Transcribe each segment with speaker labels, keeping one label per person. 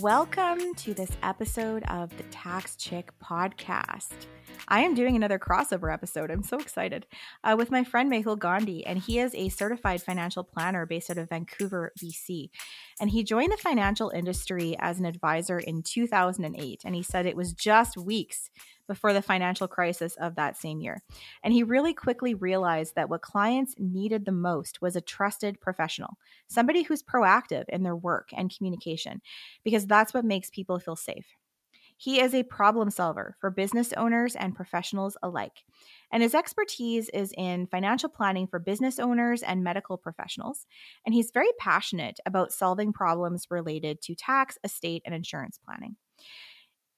Speaker 1: Welcome to this episode of the Tax Chick podcast. I am doing another crossover episode. I'm so excited uh, with my friend Mehul Gandhi, and he is a certified financial planner based out of Vancouver, BC. And he joined the financial industry as an advisor in 2008. And he said it was just weeks before the financial crisis of that same year. And he really quickly realized that what clients needed the most was a trusted professional, somebody who's proactive in their work and communication, because that's what makes people feel safe. He is a problem solver for business owners and professionals alike. And his expertise is in financial planning for business owners and medical professionals. And he's very passionate about solving problems related to tax, estate, and insurance planning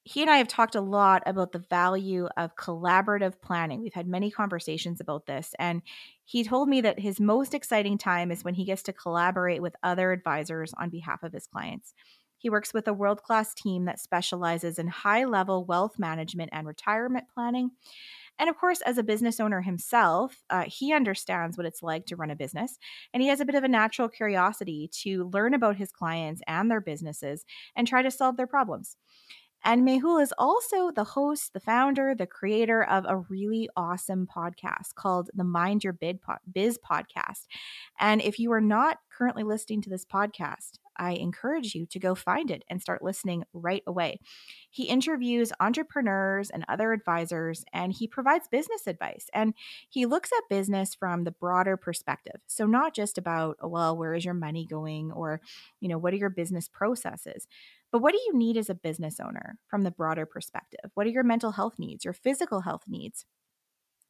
Speaker 1: he and I have talked a lot about the value of collaborative planning. We've had many conversations about this. And he told me that his most exciting time is when he gets to collaborate with other advisors on behalf of his clients. He works with a world class team that specializes in high level wealth management and retirement planning. And of course, as a business owner himself, uh, he understands what it's like to run a business. And he has a bit of a natural curiosity to learn about his clients and their businesses and try to solve their problems. And Mehul is also the host, the founder, the creator of a really awesome podcast called the Mind Your Bid Biz podcast. And if you are not currently listening to this podcast, I encourage you to go find it and start listening right away. He interviews entrepreneurs and other advisors, and he provides business advice. And he looks at business from the broader perspective. So, not just about, well, where is your money going? Or, you know, what are your business processes? But what do you need as a business owner from the broader perspective? What are your mental health needs, your physical health needs?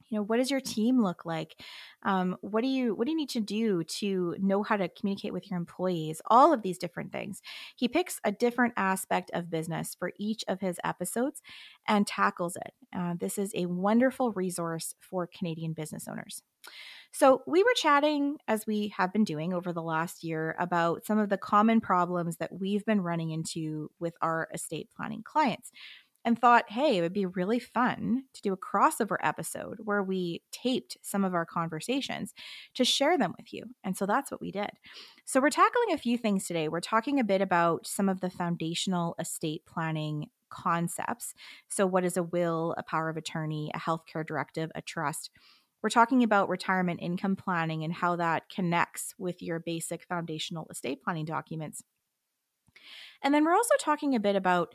Speaker 1: You know, what does your team look like? Um, what do you what do you need to do to know how to communicate with your employees? All of these different things. He picks a different aspect of business for each of his episodes and tackles it. Uh, this is a wonderful resource for Canadian business owners. So, we were chatting, as we have been doing over the last year, about some of the common problems that we've been running into with our estate planning clients and thought, hey, it would be really fun to do a crossover episode where we taped some of our conversations to share them with you. And so that's what we did. So, we're tackling a few things today. We're talking a bit about some of the foundational estate planning concepts. So, what is a will, a power of attorney, a healthcare directive, a trust? We're talking about retirement income planning and how that connects with your basic foundational estate planning documents. And then we're also talking a bit about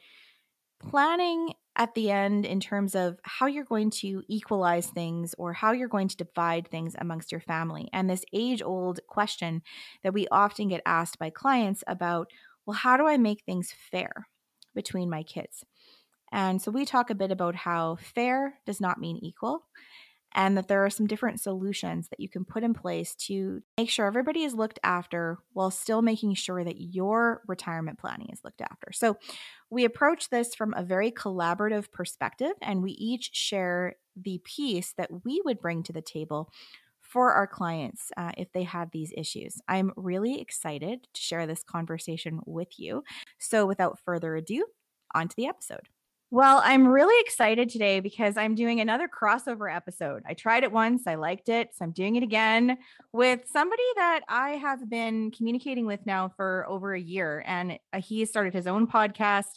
Speaker 1: planning at the end in terms of how you're going to equalize things or how you're going to divide things amongst your family. And this age old question that we often get asked by clients about, well, how do I make things fair between my kids? And so we talk a bit about how fair does not mean equal and that there are some different solutions that you can put in place to make sure everybody is looked after while still making sure that your retirement planning is looked after. So, we approach this from a very collaborative perspective, and we each share the piece that we would bring to the table for our clients uh, if they have these issues. I'm really excited to share this conversation with you. So, without further ado, on to the episode. Well, I'm really excited today because I'm doing another crossover episode. I tried it once, I liked it, so I'm doing it again with somebody that I have been communicating with now for over a year. And he started his own podcast.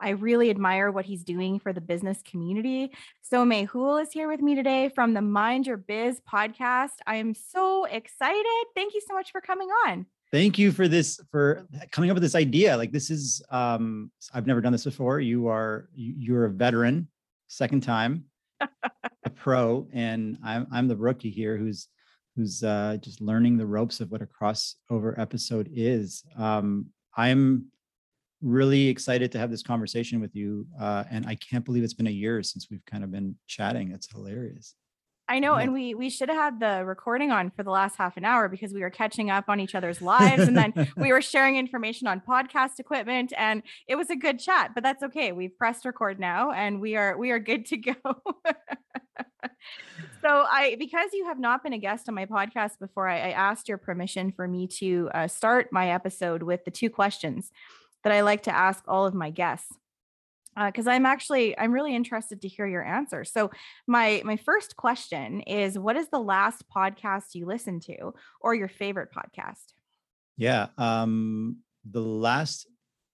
Speaker 1: I really admire what he's doing for the business community. So, Mehul is here with me today from the Mind Your Biz podcast. I am so excited. Thank you so much for coming on
Speaker 2: thank you for this for coming up with this idea. Like this is um i've never done this before. You are you're a veteran second time a pro and i'm i'm the rookie here who's who's uh just learning the ropes of what a crossover episode is. Um i'm really excited to have this conversation with you uh and i can't believe it's been a year since we've kind of been chatting. It's hilarious
Speaker 1: I know, and we we should have had the recording on for the last half an hour because we were catching up on each other's lives, and then we were sharing information on podcast equipment, and it was a good chat. But that's okay. We've pressed record now, and we are we are good to go. so I, because you have not been a guest on my podcast before, I, I asked your permission for me to uh, start my episode with the two questions that I like to ask all of my guests because uh, I'm actually I'm really interested to hear your answer. So my my first question is what is the last podcast you listened to or your favorite podcast?
Speaker 2: Yeah, um the last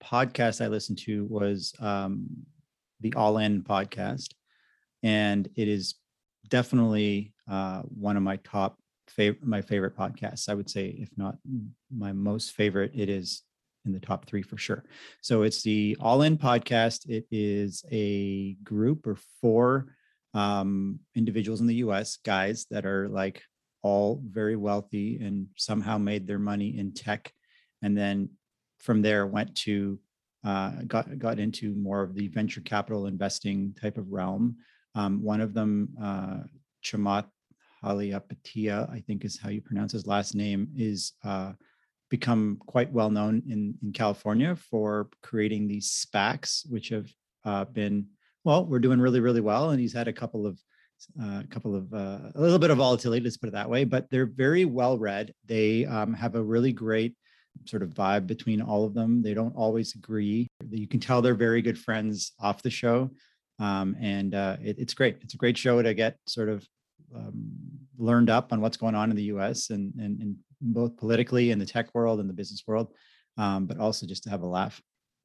Speaker 2: podcast I listened to was um, the All In podcast, and it is definitely uh, one of my top favorite my favorite podcasts. I would say, if not my most favorite, it is in the top three for sure. So it's the All In podcast. It is a group or four um, individuals in the U.S. guys that are like all very wealthy and somehow made their money in tech, and then from there went to uh, got got into more of the venture capital investing type of realm. Um, one of them, uh, Chamath Palihapitiya, I think is how you pronounce his last name, is uh, become quite well known in in California for creating these SPACs, which have uh, been well, we're doing really really well, and he's had a couple of a uh, couple of uh, a little bit of volatility, let's put it that way, but they're very well read. They um, have a really great sort of vibe between all of them. They don't always agree. You can tell they're very good friends off the show. Um, and uh, it, it's great. It's a great show to get sort of um, learned up on what's going on in the US and, and, and both politically in the tech world and the business world, um, but also just to have a laugh.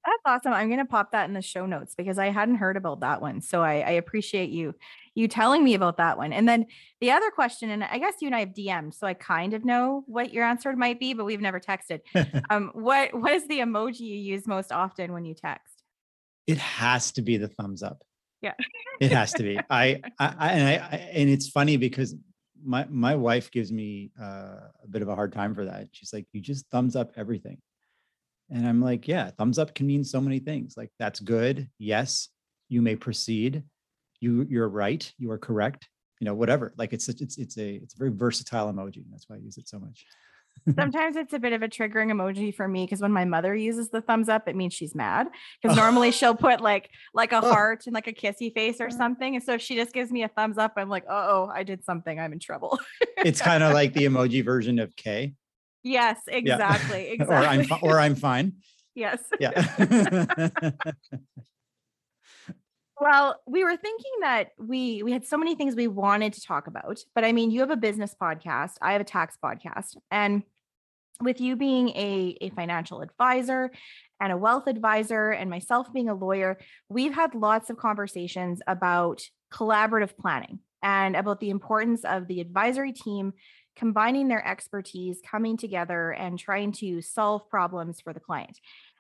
Speaker 1: That's awesome. I'm going to pop that in the show notes because I hadn't heard about that one. So I, I, appreciate you you telling me about that one. And then the other question, and I guess you and I have DM'd, so I kind of know what your answer might be, but we've never texted. um, what what is the emoji you use most often when you text?
Speaker 2: It has to be the thumbs up.
Speaker 1: Yeah,
Speaker 2: it has to be. I, I, I and I, I and it's funny because my my wife gives me uh, a bit of a hard time for that. She's like, "You just thumbs up everything." And I'm like, yeah, thumbs up can mean so many things. Like that's good. Yes, you may proceed. You you're right. You are correct. You know, whatever. Like it's it's it's a it's a very versatile emoji. That's why I use it so much.
Speaker 1: Sometimes it's a bit of a triggering emoji for me because when my mother uses the thumbs up, it means she's mad. Because normally she'll put like like a heart and like a kissy face or something. And so if she just gives me a thumbs up, I'm like, oh, I did something. I'm in trouble.
Speaker 2: it's kind of like the emoji version of K.
Speaker 1: Yes, exactly. Yeah. exactly.
Speaker 2: or I'm or I'm fine.
Speaker 1: Yes.
Speaker 2: Yeah.
Speaker 1: Well, we were thinking that we we had so many things we wanted to talk about, but I mean, you have a business podcast, I have a tax podcast, and with you being a, a financial advisor and a wealth advisor and myself being a lawyer, we've had lots of conversations about collaborative planning and about the importance of the advisory team combining their expertise, coming together and trying to solve problems for the client.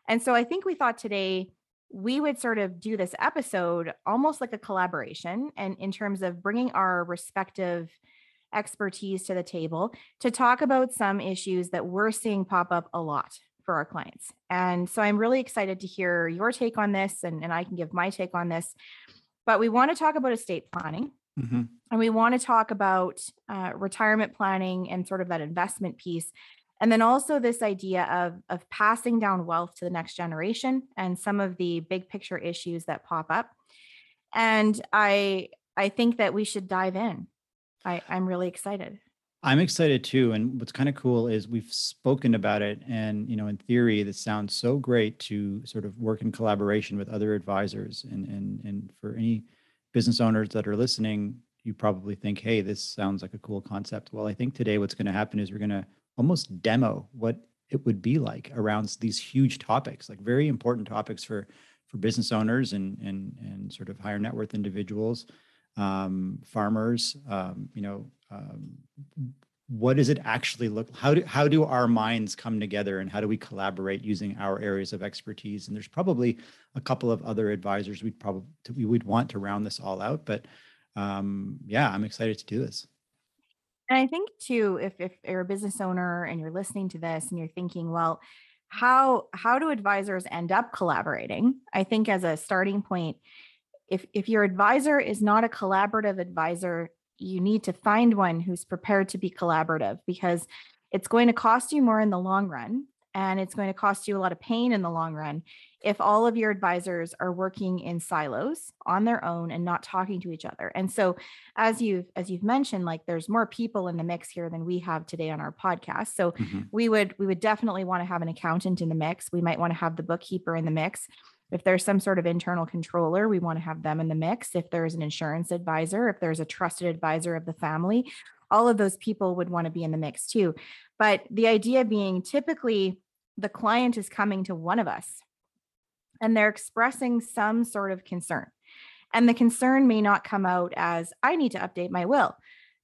Speaker 1: And so I think we thought today we would sort of do this episode almost like a collaboration and in terms of bringing our respective expertise to the table to talk about some issues that we're seeing pop up a lot for our clients. And so I'm really excited to hear your take on this and, and I can give my take on this. But we want to talk about estate planning Mm-hmm. And we want to talk about uh, retirement planning and sort of that investment piece. And then also this idea of, of passing down wealth to the next generation and some of the big picture issues that pop up. And I I think that we should dive in. I, I'm really excited.
Speaker 2: I'm excited too. And what's kind of cool is we've spoken about it. And, you know, in theory, this sounds so great to sort of work in collaboration with other advisors and and and for any business owners that are listening, you probably think, hey, this sounds like a cool concept. Well, I think today what's going to happen is we're going to almost demo what it would be like around these huge topics, like very important topics for for business owners and and and sort of higher net worth individuals, um, farmers, um, you know, um, what does it actually look how do how do our minds come together and how do we collaborate using our areas of expertise? And there's probably a couple of other advisors we'd probably we would want to round this all out but um yeah i'm excited to do this
Speaker 1: and i think too if if you're a business owner and you're listening to this and you're thinking well how how do advisors end up collaborating? I think as a starting point if if your advisor is not a collaborative advisor you need to find one who's prepared to be collaborative because it's going to cost you more in the long run and it's going to cost you a lot of pain in the long run if all of your advisors are working in silos on their own and not talking to each other and so as you've as you've mentioned like there's more people in the mix here than we have today on our podcast so mm-hmm. we would we would definitely want to have an accountant in the mix we might want to have the bookkeeper in the mix if there's some sort of internal controller, we want to have them in the mix. If there's an insurance advisor, if there's a trusted advisor of the family, all of those people would want to be in the mix too. But the idea being typically the client is coming to one of us and they're expressing some sort of concern. And the concern may not come out as, I need to update my will.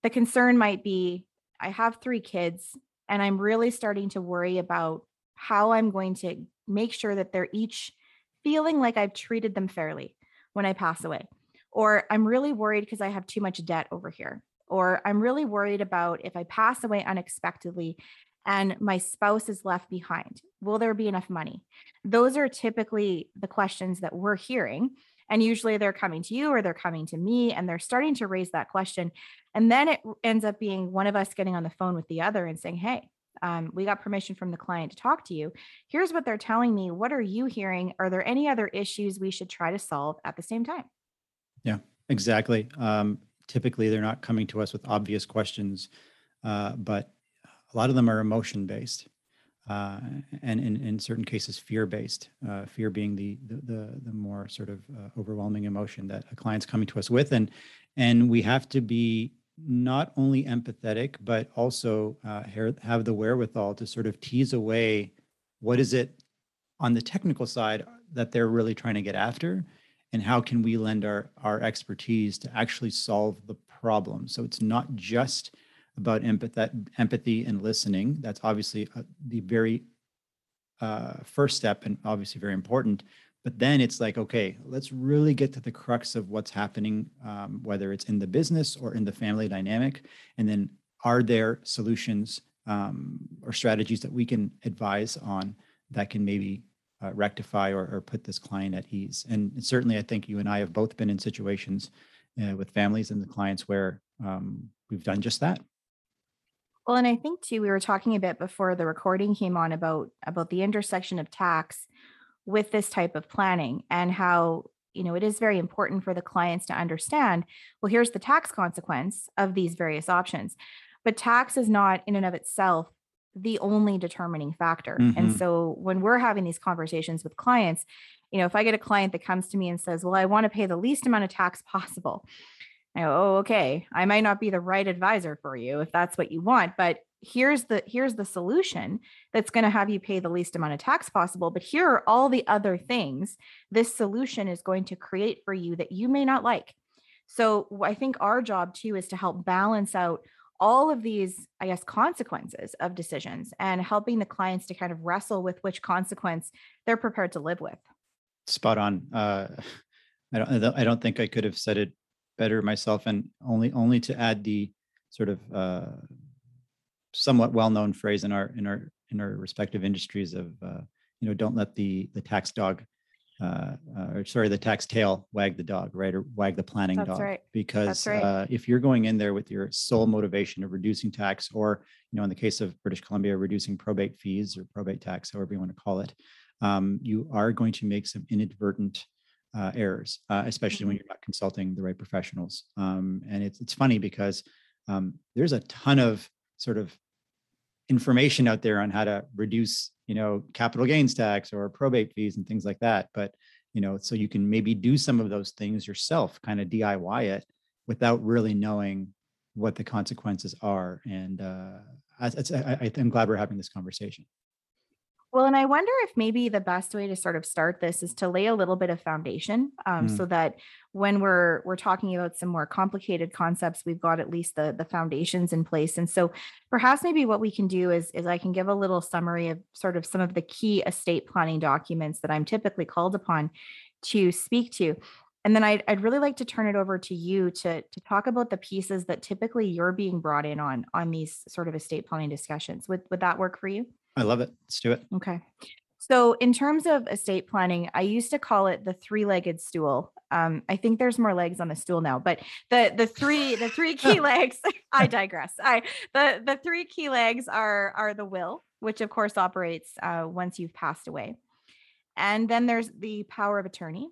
Speaker 1: The concern might be, I have three kids and I'm really starting to worry about how I'm going to make sure that they're each feeling like I've treated them fairly when I pass away. Or I'm really worried because I have too much debt over here. Or I'm really worried about if I pass away unexpectedly and my spouse is left behind, will there be enough money? Those are typically the questions that we're hearing. And usually they're coming to you or they're coming to me and they're starting to raise that question. And then it ends up being one of us getting on the phone with the other and saying, Hey, um, we got permission from the client to talk to you. Here's what they're telling me. What are you hearing? Are there any other issues we should try to solve at the same time?
Speaker 2: Yeah, exactly. Um, typically, they're not coming to us with obvious questions, uh, but a lot of them are emotion based. Uh, and in, in certain cases, fear based. Uh, fear being the, the, the more sort of uh, overwhelming emotion that a client's coming to us with, and and we have to be not only empathetic, but also uh, have the wherewithal to sort of tease away what is it on the technical side that they're really trying to get after, and how can we lend our, our expertise to actually solve the problem. So it's not just about empathy, empathy and listening. That's obviously uh, the very uh, first step and obviously very important. But then it's like, okay, let's really get to the crux of what's happening, um, whether it's in the business or in the family dynamic. And then are there solutions um, or strategies that we can advise on that can maybe uh, rectify or, or, put this client at ease? And certainly, I think you and I have both been in situations uh, with families and the clients where um, we've done just that.
Speaker 1: Well, and I think too, we were talking a bit before the recording came on about about the intersection of tax with this type of planning and how you know it is very important for the clients to understand well here's the tax consequence of these various options but tax is not in and of itself the only determining factor mm-hmm. and so when we're having these conversations with clients you know if i get a client that comes to me and says well i want to pay the least amount of tax possible I go, oh okay i might not be the right advisor for you if that's what you want but here's the here's the solution that's going to have you pay the least amount of tax possible but here are all the other things this solution is going to create for you that you may not like so i think our job too is to help balance out all of these i guess consequences of decisions and helping the clients to kind of wrestle with which consequence they're prepared to live with.
Speaker 2: Spot on. Uh, I, don't, I don't think i could have said it better myself and only only to add the sort of uh, somewhat well-known phrase in our in our in our respective industries of uh, you know don't let the the tax dog uh, uh, or sorry the tax tail wag the dog right or wag the planning
Speaker 1: That's
Speaker 2: dog
Speaker 1: right.
Speaker 2: because
Speaker 1: right.
Speaker 2: uh, if you're going in there with your sole motivation of reducing tax or you know in the case of british columbia reducing probate fees or probate tax however you want to call it um, you are going to make some inadvertent uh, errors uh, especially mm-hmm. when you're not consulting the right professionals um, and it's, it's funny because um, there's a ton of sort of information out there on how to reduce you know capital gains tax or probate fees and things like that but you know so you can maybe do some of those things yourself kind of diy it without really knowing what the consequences are and uh, I, I, i'm glad we're having this conversation
Speaker 1: well, and I wonder if maybe the best way to sort of start this is to lay a little bit of foundation, um, mm. so that when we're we're talking about some more complicated concepts, we've got at least the the foundations in place. And so, perhaps maybe what we can do is is I can give a little summary of sort of some of the key estate planning documents that I'm typically called upon to speak to. And then I'd, I'd really like to turn it over to you to, to talk about the pieces that typically you're being brought in on on these sort of estate planning discussions. Would would that work for you?
Speaker 2: I love it. Let's do it.
Speaker 1: Okay. So, in terms of estate planning, I used to call it the three-legged stool. Um, I think there's more legs on the stool now, but the the three the three key legs. I digress. I the the three key legs are are the will, which of course operates uh, once you've passed away, and then there's the power of attorney,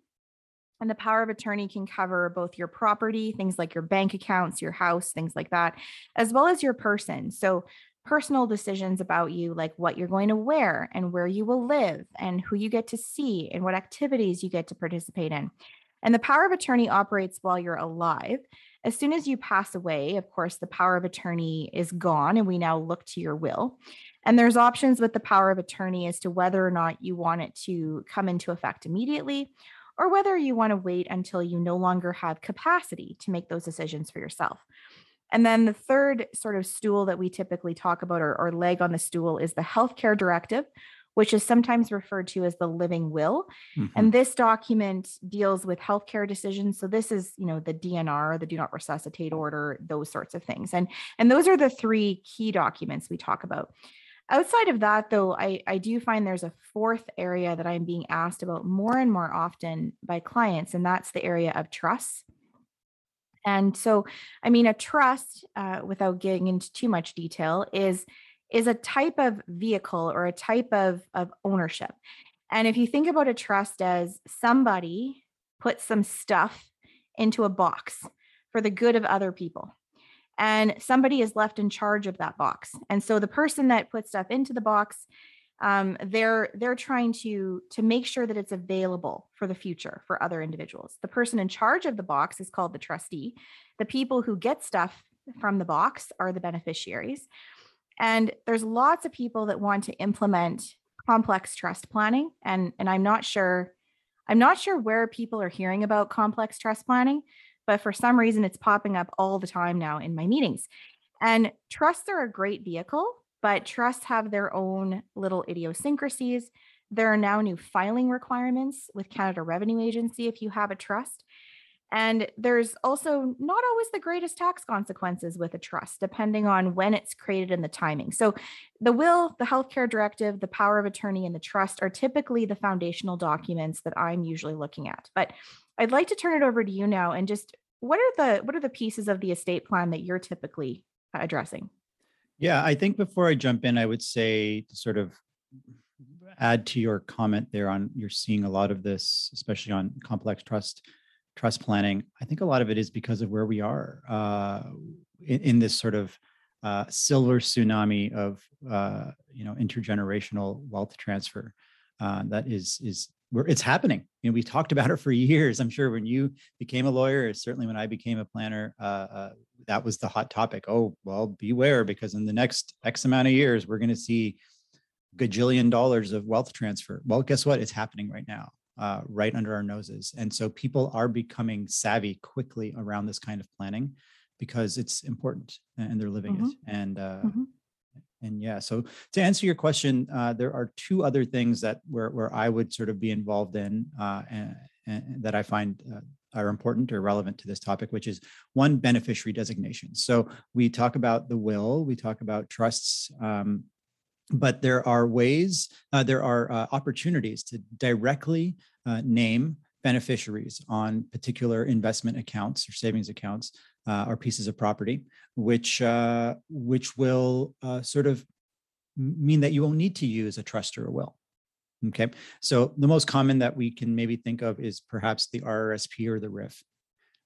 Speaker 1: and the power of attorney can cover both your property, things like your bank accounts, your house, things like that, as well as your person. So, personal decisions about you, like what you're going to wear and where you will live and who you get to see and what activities you get to participate in. And the power of attorney operates while you're alive. As soon as you pass away, of course, the power of attorney is gone, and we now look to your will. And there's options with the power of attorney as to whether or not you want it to come into effect immediately or whether you want to wait until you no longer have capacity to make those decisions for yourself. And then the third sort of stool that we typically talk about or, or leg on the stool is the healthcare directive, which is sometimes referred to as the living will. Mm-hmm. And this document deals with healthcare decisions. So this is, you know, the DNR, the do not resuscitate order, those sorts of things. And and those are the three key documents we talk about. Outside of that, though, I, I do find there's a fourth area that I'm being asked about more and more often by clients, and that's the area of trust. And so, I mean, a trust, uh, without getting into too much detail, is is a type of vehicle or a type of of ownership. And if you think about a trust as somebody put some stuff into a box for the good of other people, and somebody is left in charge of that box. And so the person that puts stuff into the box um, they're they're trying to to make sure that it's available for the future for other individuals. The person in charge of the box is called the trustee. The people who get stuff from the box are the beneficiaries. And there's lots of people that want to implement complex trust planning and and i'm not sure i'm not sure where people are hearing about complex trust planning but for some reason it's popping up all the time now in my meetings. And trusts are a great vehicle but trusts have their own little idiosyncrasies. There are now new filing requirements with Canada Revenue Agency if you have a trust. And there's also not always the greatest tax consequences with a trust, depending on when it's created and the timing. So, the will, the healthcare directive, the power of attorney, and the trust are typically the foundational documents that I'm usually looking at. But I'd like to turn it over to you now and just what are the what are the pieces of the estate plan that you're typically addressing?
Speaker 2: Yeah, I think before I jump in, I would say to sort of add to your comment there on you're seeing a lot of this, especially on complex trust trust planning. I think a lot of it is because of where we are uh, in, in, this sort of uh, silver tsunami of uh, you know intergenerational wealth transfer uh, that is is where it's happening. You know, we talked about it for years. I'm sure when you became a lawyer, certainly when I became a planner, uh, uh, that was the hot topic. Oh, well, beware because in the next X amount of years, we're going to see gajillion dollars of wealth transfer. Well, guess what? It's happening right now, uh, right under our noses. And so people are becoming savvy quickly around this kind of planning because it's important and they're living mm-hmm. it. And uh, mm-hmm and yeah so to answer your question uh, there are two other things that where, where i would sort of be involved in uh, and, and, that i find uh, are important or relevant to this topic which is one beneficiary designation so we talk about the will we talk about trusts um, but there are ways uh, there are uh, opportunities to directly uh, name beneficiaries on particular investment accounts or savings accounts uh, or pieces of property, which uh, which will uh, sort of mean that you won't need to use a trust or a will. Okay, so the most common that we can maybe think of is perhaps the RRSP or the RRIF,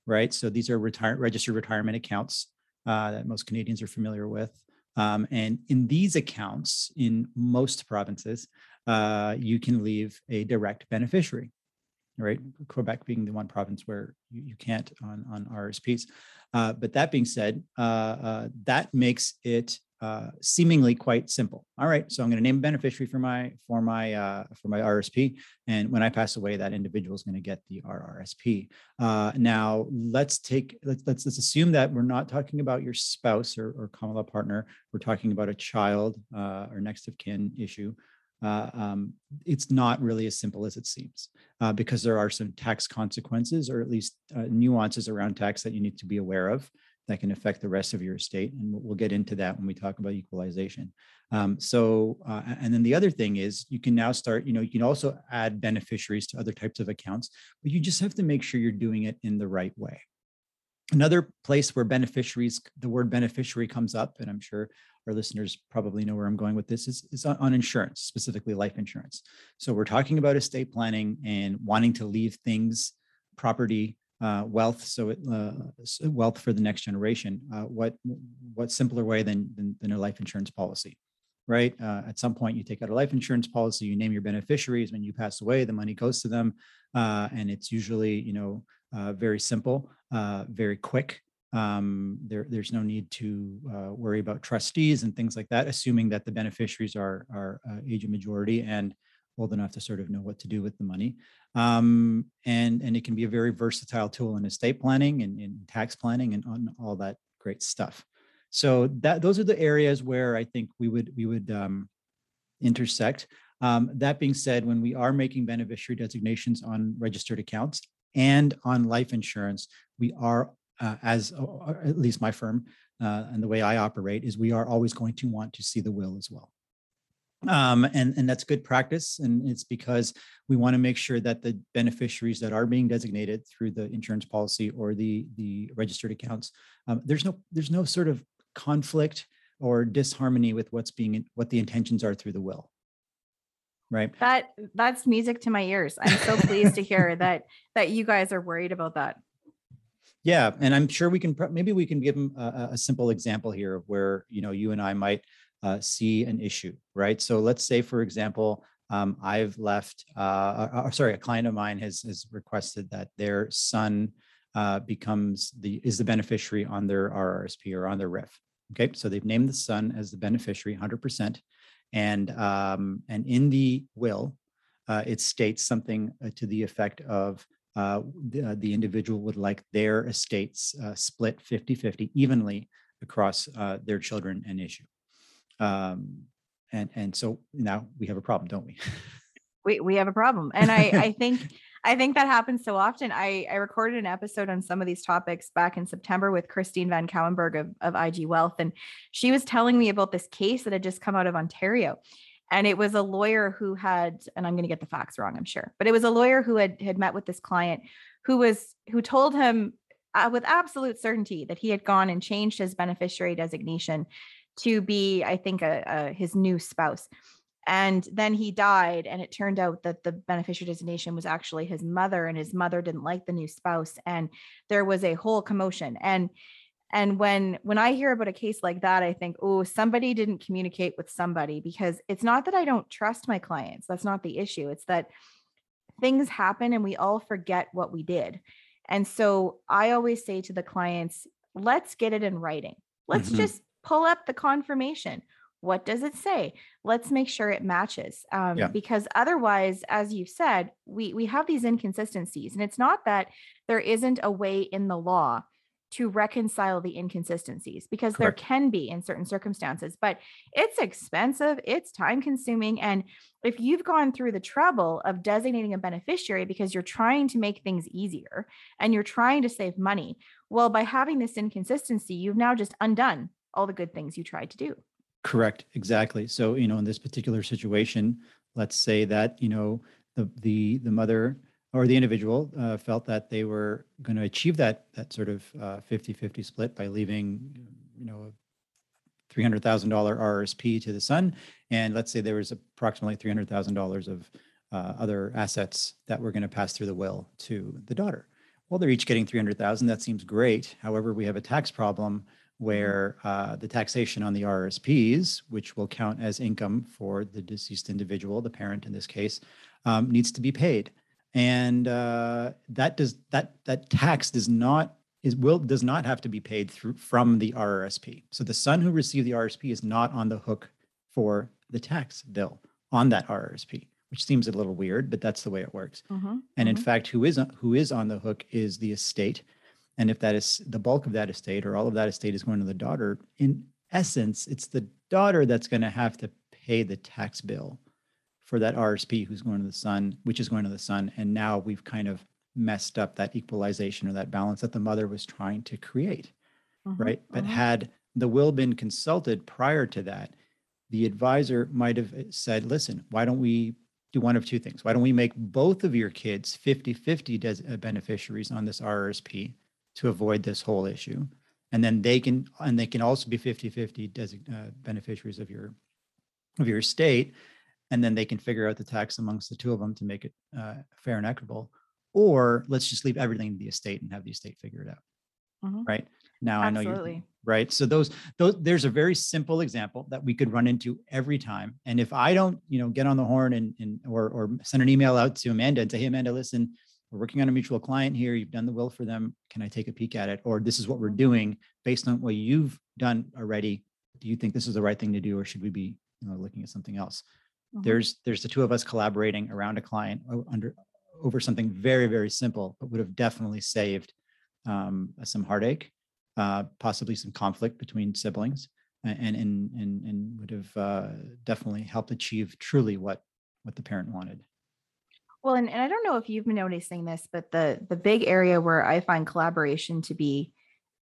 Speaker 2: right? So these are retire- registered retirement accounts uh, that most Canadians are familiar with. Um, and in these accounts, in most provinces, uh, you can leave a direct beneficiary right? Quebec being the one province where you, you can't on, on RSPs. Uh, but that being said, uh, uh, that makes it uh, seemingly quite simple. All right, so I'm going to name a beneficiary for my for my uh, for my RSP, and when I pass away, that individual is going to get the RRSP. Uh, now, let's take let's, let's, let's assume that we're not talking about your spouse or, or common law partner. We're talking about a child or next of kin issue uh, um, it's not really as simple as it seems uh, because there are some tax consequences or at least uh, nuances around tax that you need to be aware of that can affect the rest of your estate. And we'll get into that when we talk about equalization. Um, so, uh, and then the other thing is you can now start, you know, you can also add beneficiaries to other types of accounts, but you just have to make sure you're doing it in the right way. Another place where beneficiaries, the word beneficiary comes up, and I'm sure our listeners probably know where I'm going with this, is, is on insurance, specifically life insurance. So we're talking about estate planning and wanting to leave things, property, uh, wealth, so it, uh, wealth for the next generation. Uh, what what simpler way than, than, than a life insurance policy, right? Uh, at some point, you take out a life insurance policy, you name your beneficiaries. When you pass away, the money goes to them, uh, and it's usually you know uh, very simple, very quick, Um, there, there's no need to worry about trustees and things like that, assuming that the beneficiaries are are age of majority and old enough to sort of know what to do with the money. Um, and and it can be a very versatile tool in estate planning and in tax planning and on all that great stuff. So that those are the areas where I think we would we would um, intersect. Um, that being said, when we are making beneficiary designations on registered accounts and on life insurance, we are, uh, as at least my firm uh, and the way I operate, is we are always going to want to see the will as well. Um, and, and that's good practice. And it's because we want to make sure that the beneficiaries that are being designated through the insurance policy or the, the registered accounts, um, there's no there's no sort of conflict or disharmony with what's being what the intentions are through the will. Right?
Speaker 1: That that's music to my ears. I'm so pleased to hear that that you guys are worried about that.
Speaker 2: Yeah and i'm sure we can maybe we can give them a, a simple example here of where you know you and i might uh, see an issue right so let's say for example um, i've left uh, uh, uh sorry a client of mine has has requested that their son uh, becomes the is the beneficiary on their RRSP or on their RRIF. Okay, so they've named the son as the beneficiary, 100%, and um, and in the will, uh, it states something uh, to the effect of the, the, individual would like their estates split 50-50 evenly across their children and issue. Um, and and so now we have a problem, don't we?
Speaker 1: we we have a problem, and I I think. I think that happens so often. I, I recorded an episode on some of these topics back in September with Christine Van Cauwenberghe of, of IG Wealth. And she was telling me about this case that had just come out of Ontario. And it was a lawyer who had, and I'm going to get the facts wrong, I'm sure, but it was a lawyer who had had met with this client who was who told him uh, with absolute certainty that he had gone and changed his beneficiary designation to be, I think, a, a his new spouse. And then he died and it turned out that the beneficiary designation was actually his mother and his mother didn't like the new spouse and there was a whole commotion. And and when when i hear about a case like that i think oh somebody didn't communicate with somebody because it's not that i don't trust my clients that's not the issue it's that things happen and we all forget what we did. And so i always say to the clients let's get it in writing. Let's mm-hmm. just pull up the confirmation what does it say let's make sure it matches um, yeah. because otherwise as you said we we have these inconsistencies and it's not that there isn't a way in the law to reconcile the inconsistencies because Correct. there can be in certain circumstances but it's expensive it's time consuming and if you've gone through the trouble of designating a beneficiary because you're trying to make things easier and you're trying to save money well by having this inconsistency you've now just undone all the good things you tried to do
Speaker 2: Correct, exactly. So, you know, in this particular situation, let's say that, you know, the the the mother or the individual uh, felt that they were going to achieve that that sort of uh, 50-50 split by leaving, you know, $300,000 RSP to the son. And let's say there was approximately $300,000 of uh, other assets that were going to pass through the will to the daughter. Well, they're each getting 300,000. That seems great. However, we have a tax problem. Where uh, the taxation on the RSPs, which will count as income for the deceased individual, the parent in this case, um, needs to be paid, and uh, that does that that tax does not is will does not have to be paid through from the RRSP. So the son who received the RSP is not on the hook for the tax bill on that RRSP, which seems a little weird, but that's the way it works. Mm-hmm, and mm-hmm. in fact, who is who is on the hook is the estate and if that is the bulk of that estate or all of that estate is going to the daughter, in essence, it's the daughter that's going to have to pay the tax bill for that RSP who's going to the son, which is going to the son. And now we've kind of messed up that equalization or that balance that the mother was trying to create. Mm-hmm, right. But mm-hmm. had the will been consulted prior to that, the advisor might have said, listen, why don't we do one of two things? Why don't we make both of your kids 50 50 des- uh, beneficiaries on this RRSP? To avoid this whole issue. And then they can and they can also be 50 50 design, uh, beneficiaries of your of your estate. And then they can figure out the tax amongst the two of them to make it uh, fair and equitable. Or let's just leave everything to the estate and have the estate figure it out. Mm-hmm. right? Now Absolutely. i know you right? So those those there's a very simple example that we could run into every time. And if i don't you know get on the horn and, and or or send an email out to amanda and say hey amanda listen we're working on a mutual client here. You've done the will for them. Can I take a peek at it? Or this is what we're doing based on what you've done already. Do you think this is the right thing to do, or should we be you know, looking at something else? Mm-hmm. There's there's the two of us collaborating around a client under over something very very simple, but would have definitely saved um, some heartache, uh, possibly some conflict between siblings, and and and and would have uh, definitely helped achieve truly what what the parent wanted.
Speaker 1: Well, and, and I don't know if you've been noticing this, but the the big area where I find collaboration to be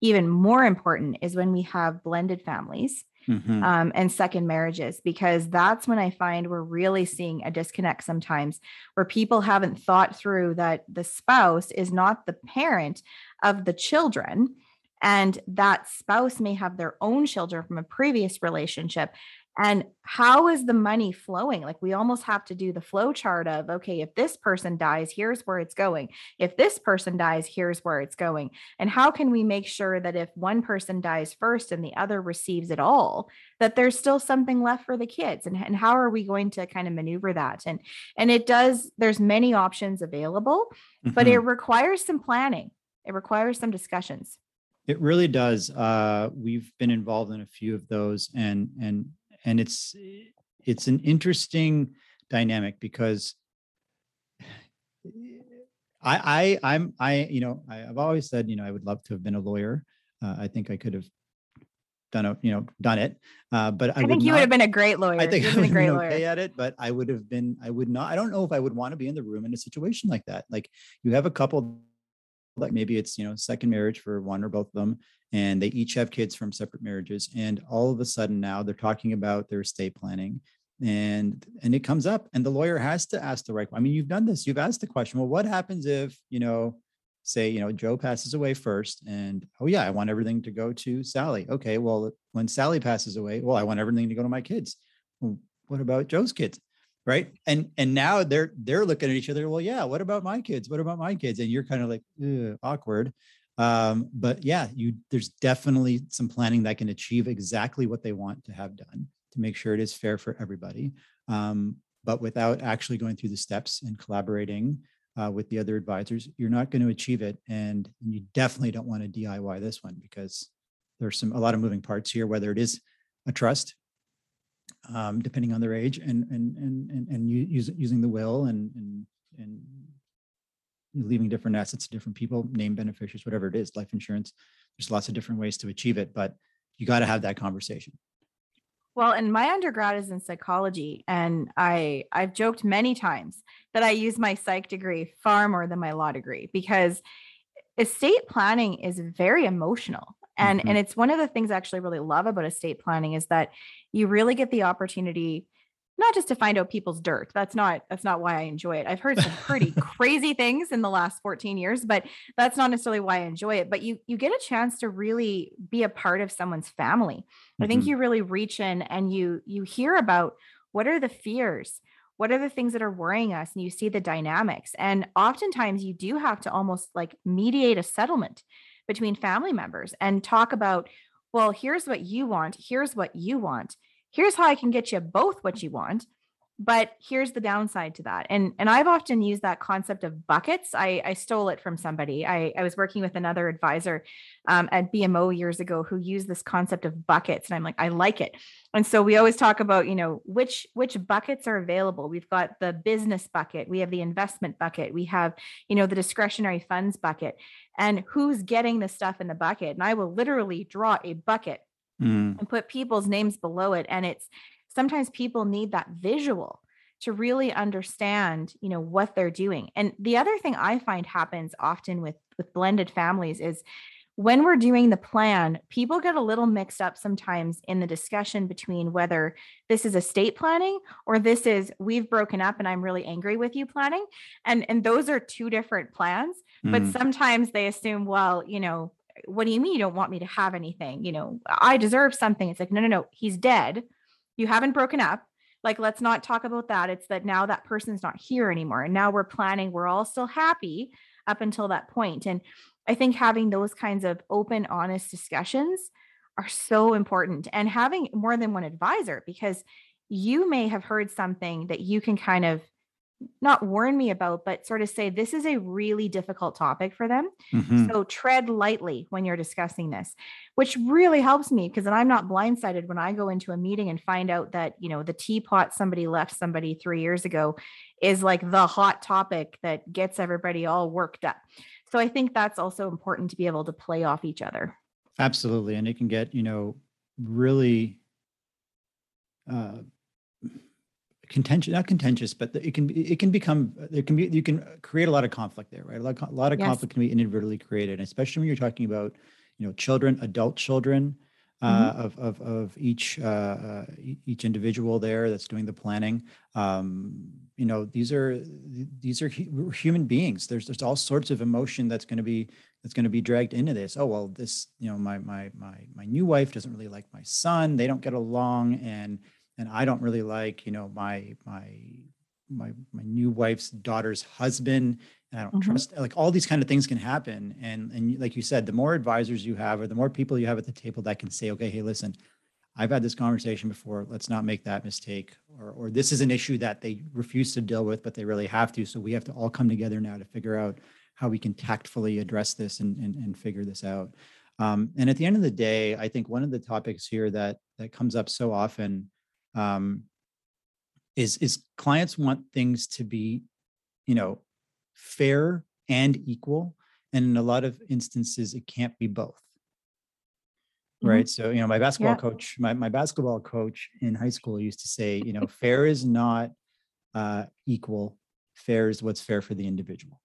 Speaker 1: even more important is when we have blended families mm-hmm. um, and second marriages, because that's when I find we're really seeing a disconnect sometimes where people haven't thought through that the spouse is not the parent of the children and that spouse may have their own children from a previous relationship and how is the money flowing? Like we almost have to do the flow chart of okay if this person dies here's where it's going. If this person dies here's where it's going. And how can we make sure that if one person dies first and the other receives it all that there's still something left for the kids? And, and how are we going to kind of maneuver that? And and it does there's many options available mm-hmm. but it requires some planning. It requires some discussions.
Speaker 2: It really does. Uh, we've been involved in a few of those, and and and it's it's an interesting dynamic because I I I'm I you know I, have always said you know I would love to have been a lawyer. Uh, I think I could have done a you know done it, uh, but I,
Speaker 1: I think you not, would have been a great lawyer.
Speaker 2: I think
Speaker 1: I
Speaker 2: would have been okay lawyer. at it, but I would have been I would not. I don't know if I would want to be in the room in a situation like that. Like you have a couple like maybe it's you know second marriage for one or both of them and they each have kids from separate marriages and all of a sudden now they're talking about their estate planning and and it comes up and the lawyer has to ask the right i mean you've done this you've asked the question well what happens if you know say you know joe passes away first and oh yeah i want everything to go to sally. Okay well when sally passes away well i want everything to go to my kids. Well, what about joe's kids right? And and now they're they're looking at each other well yeah what about my kids? What about my kids? And you're kind of like awkward um, but yeah you there's definitely some planning that can achieve exactly what they want to have done to make sure it is fair for everybody. Um, but without actually going through the steps and collaborating uh, with the other advisors you're not going to achieve it. And you definitely don't want to diy this one because there's some a lot of moving parts here whether it is a trust um, depending on their age, and and and and, and using the will and and and leaving different assets to different people, name beneficiaries, whatever it is, life insurance. There's lots of different ways to achieve it, but you got to have that conversation.
Speaker 1: Well, and my undergrad is in psychology, and I I've joked many times that I use my psych degree far more than my law degree because estate planning is very emotional and mm-hmm. and it's one of the things i actually really love about estate planning is that you really get the opportunity not just to find out people's dirt that's not that's not why i enjoy it i've heard some pretty crazy things in the last 14 years but that's not necessarily why i enjoy it but you you get a chance to really be a part of someone's family mm-hmm. i think mm-hmm. you really reach in and you you hear about what are the fears what are the things that are worrying us and you see the dynamics and oftentimes you do have to almost like mediate a settlement between family members and talk about, well, here's what you want, here's what you want, here's how I can get you both what you want but here's the downside to that. And and i've often used that concept of buckets. I i stole it from somebody. I i was working with another advisor um, at bmo years ago who used this concept of buckets and i'm like i like it. And so we always talk about you know which which buckets are available. We've got the business bucket we have the investment bucket we have you know the discretionary funds bucket and who's getting the stuff in the bucket? And i will literally draw a bucket mm. and put people's names below it and it's sometimes people need that visual to really understand you know what they're doing and the other thing i find happens often with with blended families is when we're doing the plan people get a little mixed up sometimes in the discussion between whether this is estate planning or this is we've broken up and i'm really angry with you planning and and those are two different plans mm. but sometimes they assume well you know what do you mean you don't want me to have anything? You know i deserve something. It's like no no no he's dead. You haven't broken up. Like let's not talk about that. It's that now that person's not here anymore and now we're planning we're all still happy up until that point. and i think having those kinds of open honest discussions are so important and having more than one advisor because you may have heard something that you can kind of not warn me about, but sort of say this is a really difficult topic for them. Mm-hmm. So tread lightly when you're discussing this, which really helps me because then I'm not blindsided when I go into a meeting and find out that, you know, the teapot somebody left somebody three years ago is like the hot topic that gets everybody all worked up. So I think that's also important to be able to play off each other.
Speaker 2: Absolutely. And it can get, you know, really uh, contentious not contentious but it can it can become there can be you can create a lot of conflict there right? A lot, a lot of yes. conflict can be inadvertently created especially when you're talking about you know children adult children uh, mm-hmm. of, of of each uh, uh, each individual there that's doing the planning. Um, you know these are these are hu- human beings. There's there's all sorts of emotion that's going to be that's going to be dragged into this. Oh well this you know my my my my new wife doesn't really like my son. They don't get along and and I don't really like, you know, my my my my new wife's daughter's husband. And I don't mm-hmm. trust like all these kind of things can happen. And and like you said the more advisors you have or the more people you have at the table that can say okay hey listen I've had this conversation before. Let's not make that mistake. Or or this is an issue that they refuse to deal with but they really have to. So we have to all come together now to figure out how we can tactfully address this and and, and figure this out. Um, and at the end of the day I think one of the topics here that that comes up so often um, is is clients want things to be, you know, fair and equal, and in a lot of instances, it can't be both. Mm-hmm. Right. So, you know, my basketball yeah. coach, my, my basketball coach in high school used to say, you know, fair is not uh, equal. Fair is what's fair for the individual.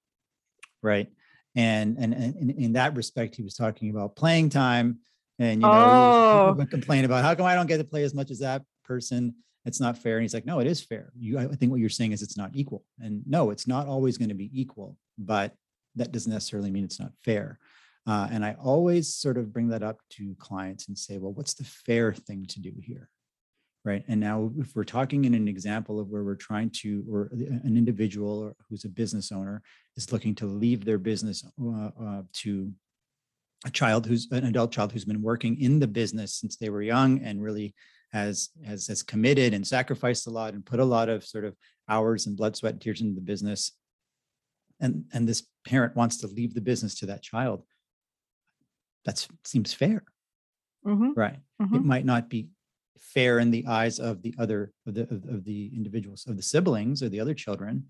Speaker 2: Right. And, and and in that respect, he was talking about playing time, and you know, oh. people complain about how come I don't get to play as much as that person it's not fair. And he's like no it is fair. You i think what you're saying is it's not equal. And no it's not always going to be equal but that doesn't necessarily mean it's not fair. Uh, and i always sort of bring that up to clients and say well what's the fair thing to do here? Right? And now if we're talking in an example of where we're trying to or an individual who's a business owner is looking to leave their business uh, uh, to a child who's an adult child who's been working in the business since they were young and really has has has committed and sacrificed a lot and put a lot of sort of hours and blood sweat and tears into the business and and this parent wants to leave the business to that child that seems fair mm-hmm. right mm-hmm. it might not be fair in the eyes of the other of the of, of the individuals of the siblings or the other children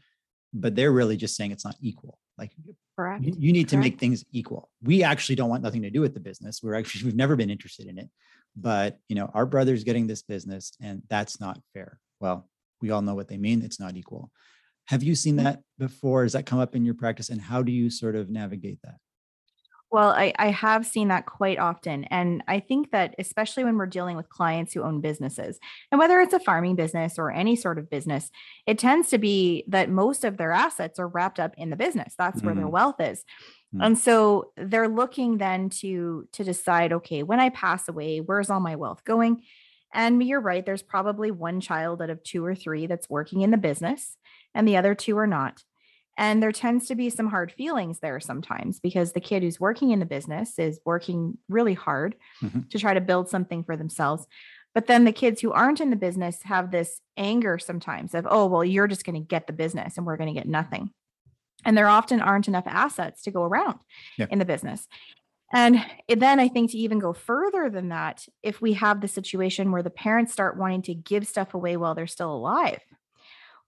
Speaker 2: but they're really just saying it's not equal like Correct. You, you need Correct. to make things equal we actually don't want nothing to do with the business we're actually we've never been interested in it but you know our brother's getting this business and that's not fair well we all know what they mean it's not equal have you seen mm. that before has that come up in your practice and how do you sort of navigate that
Speaker 1: well, I, I have seen that quite often. And I think that, especially when we're dealing with clients who own businesses, and whether it's a farming business or any sort of business, it tends to be that most of their assets are wrapped up in the business. That's where mm. their wealth is. Mm. And so they're looking then to to decide, okay, when I pass away, where's all my wealth going? And you're right, there's probably one child out of two or three that's working in the business, and the other two are not. And there tends to be some hard feelings there sometimes because the kid who's working in the business is working really hard mm-hmm. to try to build something for themselves. But then the kids who aren't in the business have this anger sometimes of, oh, well, you're just going to get the business and we're going to get nothing and there often aren't enough assets to go around yeah. in the business and then I think to even go further than that, if we have the situation where the parents start wanting to give stuff away while they're still alive,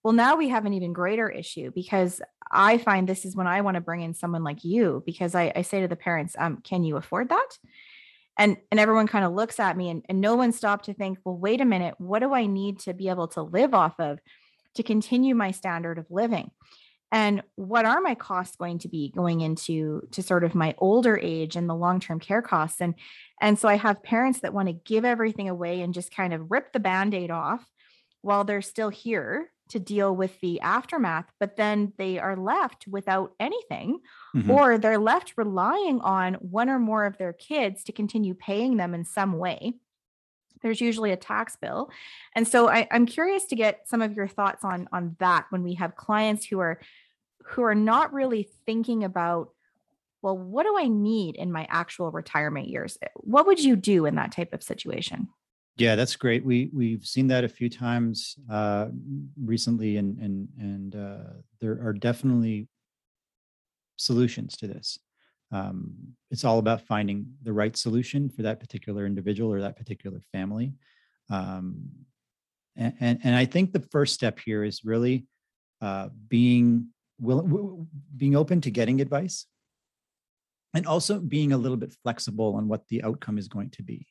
Speaker 1: well, now we have an even greater issue because I find this is when I want to bring in someone like you because I, I say to the parents, um, can you afford that? And and everyone kind of looks at me and, and no one stopped to think, well, wait a minute, what do I need to be able to live off of to continue my standard of living? And what are my costs going to be going into to sort of my older age and the long-term care costs and and so i have parents that want to give everything away and just kind of rip the band-aid off while they're still here to deal with the aftermath but then they are left without anything mm-hmm. or they're left relying on one or more of their kids to continue paying them in some way there's usually a tax bill and so I, am curious to get some of your thoughts on on that when we have clients who are who are not really thinking about well what do i need in my actual retirement years what would you do in that type of situation
Speaker 2: Yeah, that's great. We we've seen that a few times uh, recently, and and and uh, there are definitely solutions to this. Um, it's all about finding the right solution for that particular individual or that particular family. Um, and, and, and I think the first step here is really uh, being willing, being open to getting advice, and also being a little bit flexible on what the outcome is going to be.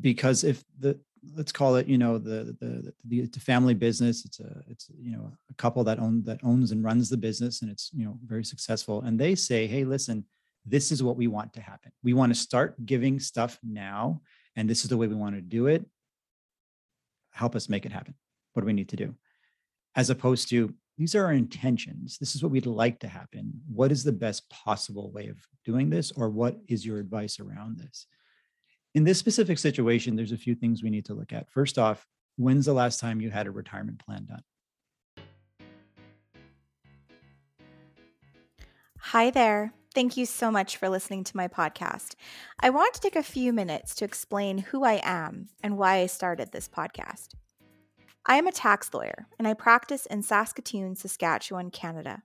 Speaker 2: Because if the let's call it you know the the the, the family business. It's a it's you know a couple that own that owns and runs the business and it's you know very successful. And they say hey listen this is what we want to happen. We want to start giving stuff now and this is the way we want to do it. Help us make it happen. What do we need to do? As opposed to these are our intentions. This is what we'd like to happen. What is the best possible way of doing this or what is your advice around this in this specific situation, there's a few things we need to look at. First off, when's the last time you had a retirement plan done?
Speaker 1: Hi there. Thank you so much for listening to my podcast. I want to take a few minutes to explain who I am and why I started this podcast. I am a tax lawyer and I practice in Saskatoon, Saskatchewan, Canada.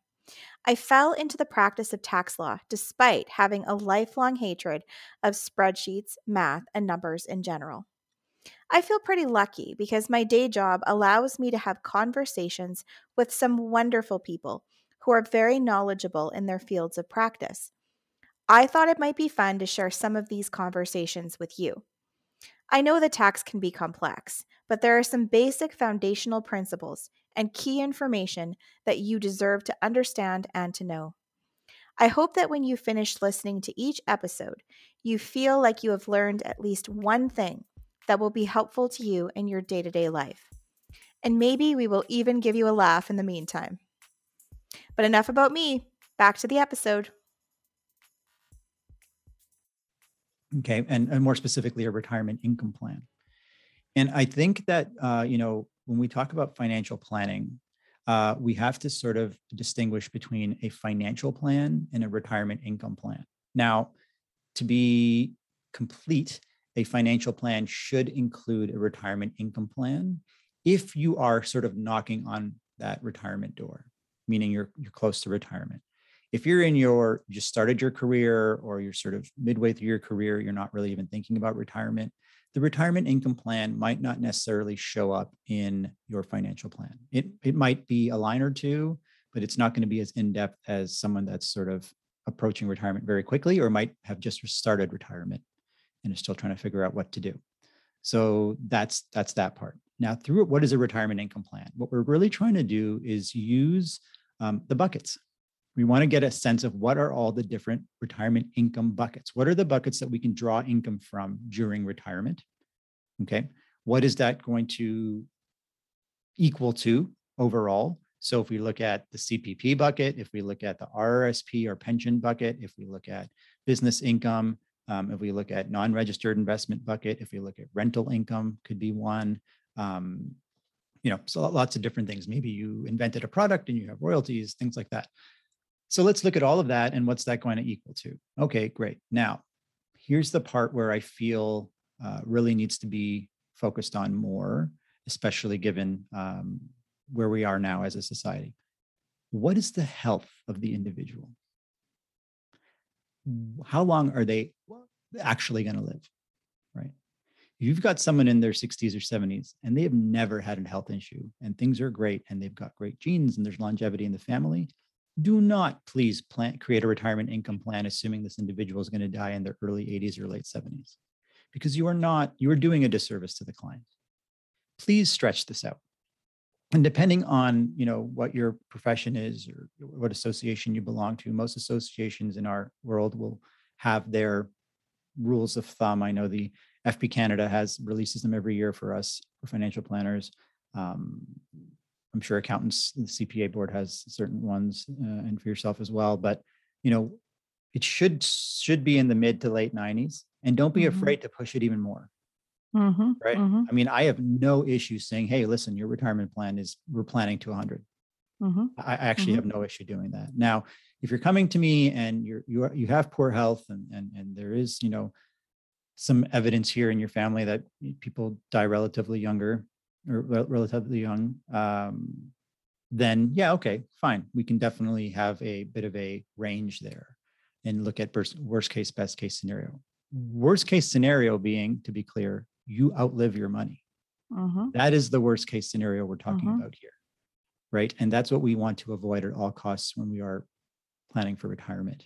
Speaker 1: I fell into the practice of tax law despite having a lifelong hatred of spreadsheets, math, and numbers in general. I feel pretty lucky because my day job allows me to have conversations with some wonderful people who are very knowledgeable in their fields of practice. I thought it might be fun to share some of these conversations with you. I know the tax can be complex, but there are some basic foundational principles and key information that you deserve to understand and to know. I hope that when you finish listening to each episode, you feel like you have learned at least one thing that will be helpful to you in your day to day life. And maybe we will even give you a laugh in the meantime. But enough about me. Back to the episode.
Speaker 2: Okay, and, and more specifically, a retirement income plan. And I think that uh, you know when we talk about financial planning, uh, we have to sort of distinguish between a financial plan and a retirement income plan. Now, to be complete, a financial plan should include a retirement income plan if you are sort of knocking on that retirement door, meaning you're you're close to retirement. If you're in your you just started your career or you're sort of midway through your career, you're not really even thinking about retirement, the retirement income plan might not necessarily show up in your financial plan. It, it might be a line or two, but it's not going to be as in depth as someone that's sort of approaching retirement very quickly or might have just started retirement and is still trying to figure out what to do. So that's that's that part. Now, through what is a retirement income plan? What we're really trying to do is use um, the buckets we want to get a sense of what are all the different retirement income buckets. What are the buckets that we can draw income from during retirement? Okay. What is that going to equal to overall? So if we look at the CPP bucket, if we look at the RRSP or pension bucket, if we look at business income, um, if we look at non-registered investment bucket, if we look at rental income, could be one. Um, you know, so lots of different things. Maybe you invented a product and you have royalties, things like that. So let's look at all of that and what's that going to equal to? Okay, great. Now, here's the part where I feel uh, really needs to be focused on more, especially given um, where we are now as a society. What is the health of the individual? How long are they actually going to live? Right. You've got someone in their 60s or 70s and they have never had a health issue and things are great and they've got great genes and there's longevity in the family, do not please plan, create a retirement income plan assuming this individual is going to die in their early 80s or late 70s because you are not you are doing a disservice to the client. Please stretch this out. And depending on you know what your profession is or what association you belong to most associations in our world will have their rules of thumb. I know the fp canada has releases them every year for us for financial planners. Um, I'm sure accountants, the CPA board has certain ones, uh, and for yourself as well. But you know, it should should be in the mid to late 90s, and don't be mm-hmm. afraid to push it even more. Mm-hmm, right? Mm-hmm. I mean, I have no issue saying, "Hey, listen, your retirement plan is we're planning to 100." Mm-hmm. I actually have mm-hmm. no issue doing that. Now, if you're coming to me and you're you are, you have poor health and and and there is you know some evidence here in your family that people die relatively younger or relatively young, um, then yeah, okay, fine. We can definitely have a bit of a range there and look at worst case, best case scenario. Worst case scenario being, to be clear, you outlive your money. Mm-hmm. That is the worst case scenario we're talking mm-hmm. about here. Right. And that's what we want to avoid at all costs when we are planning for retirement.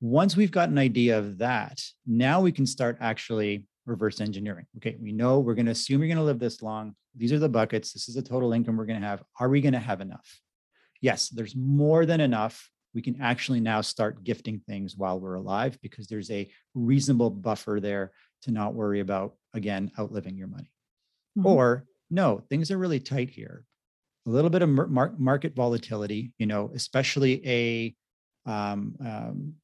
Speaker 2: Once we've got an idea of that, now we can start actually reverse engineering. Okay, we know we're going to assume you're going to live this long. These are the buckets. This is the total income we're going to have. Are we going to have enough? Yes, there's more than enough. We can actually now start gifting things while we're alive because there's a reasonable buffer there to not worry about, again, outliving your money. Mm-hmm. Or no, things are really tight here. A little bit of mar- market volatility, you know, especially a um, um,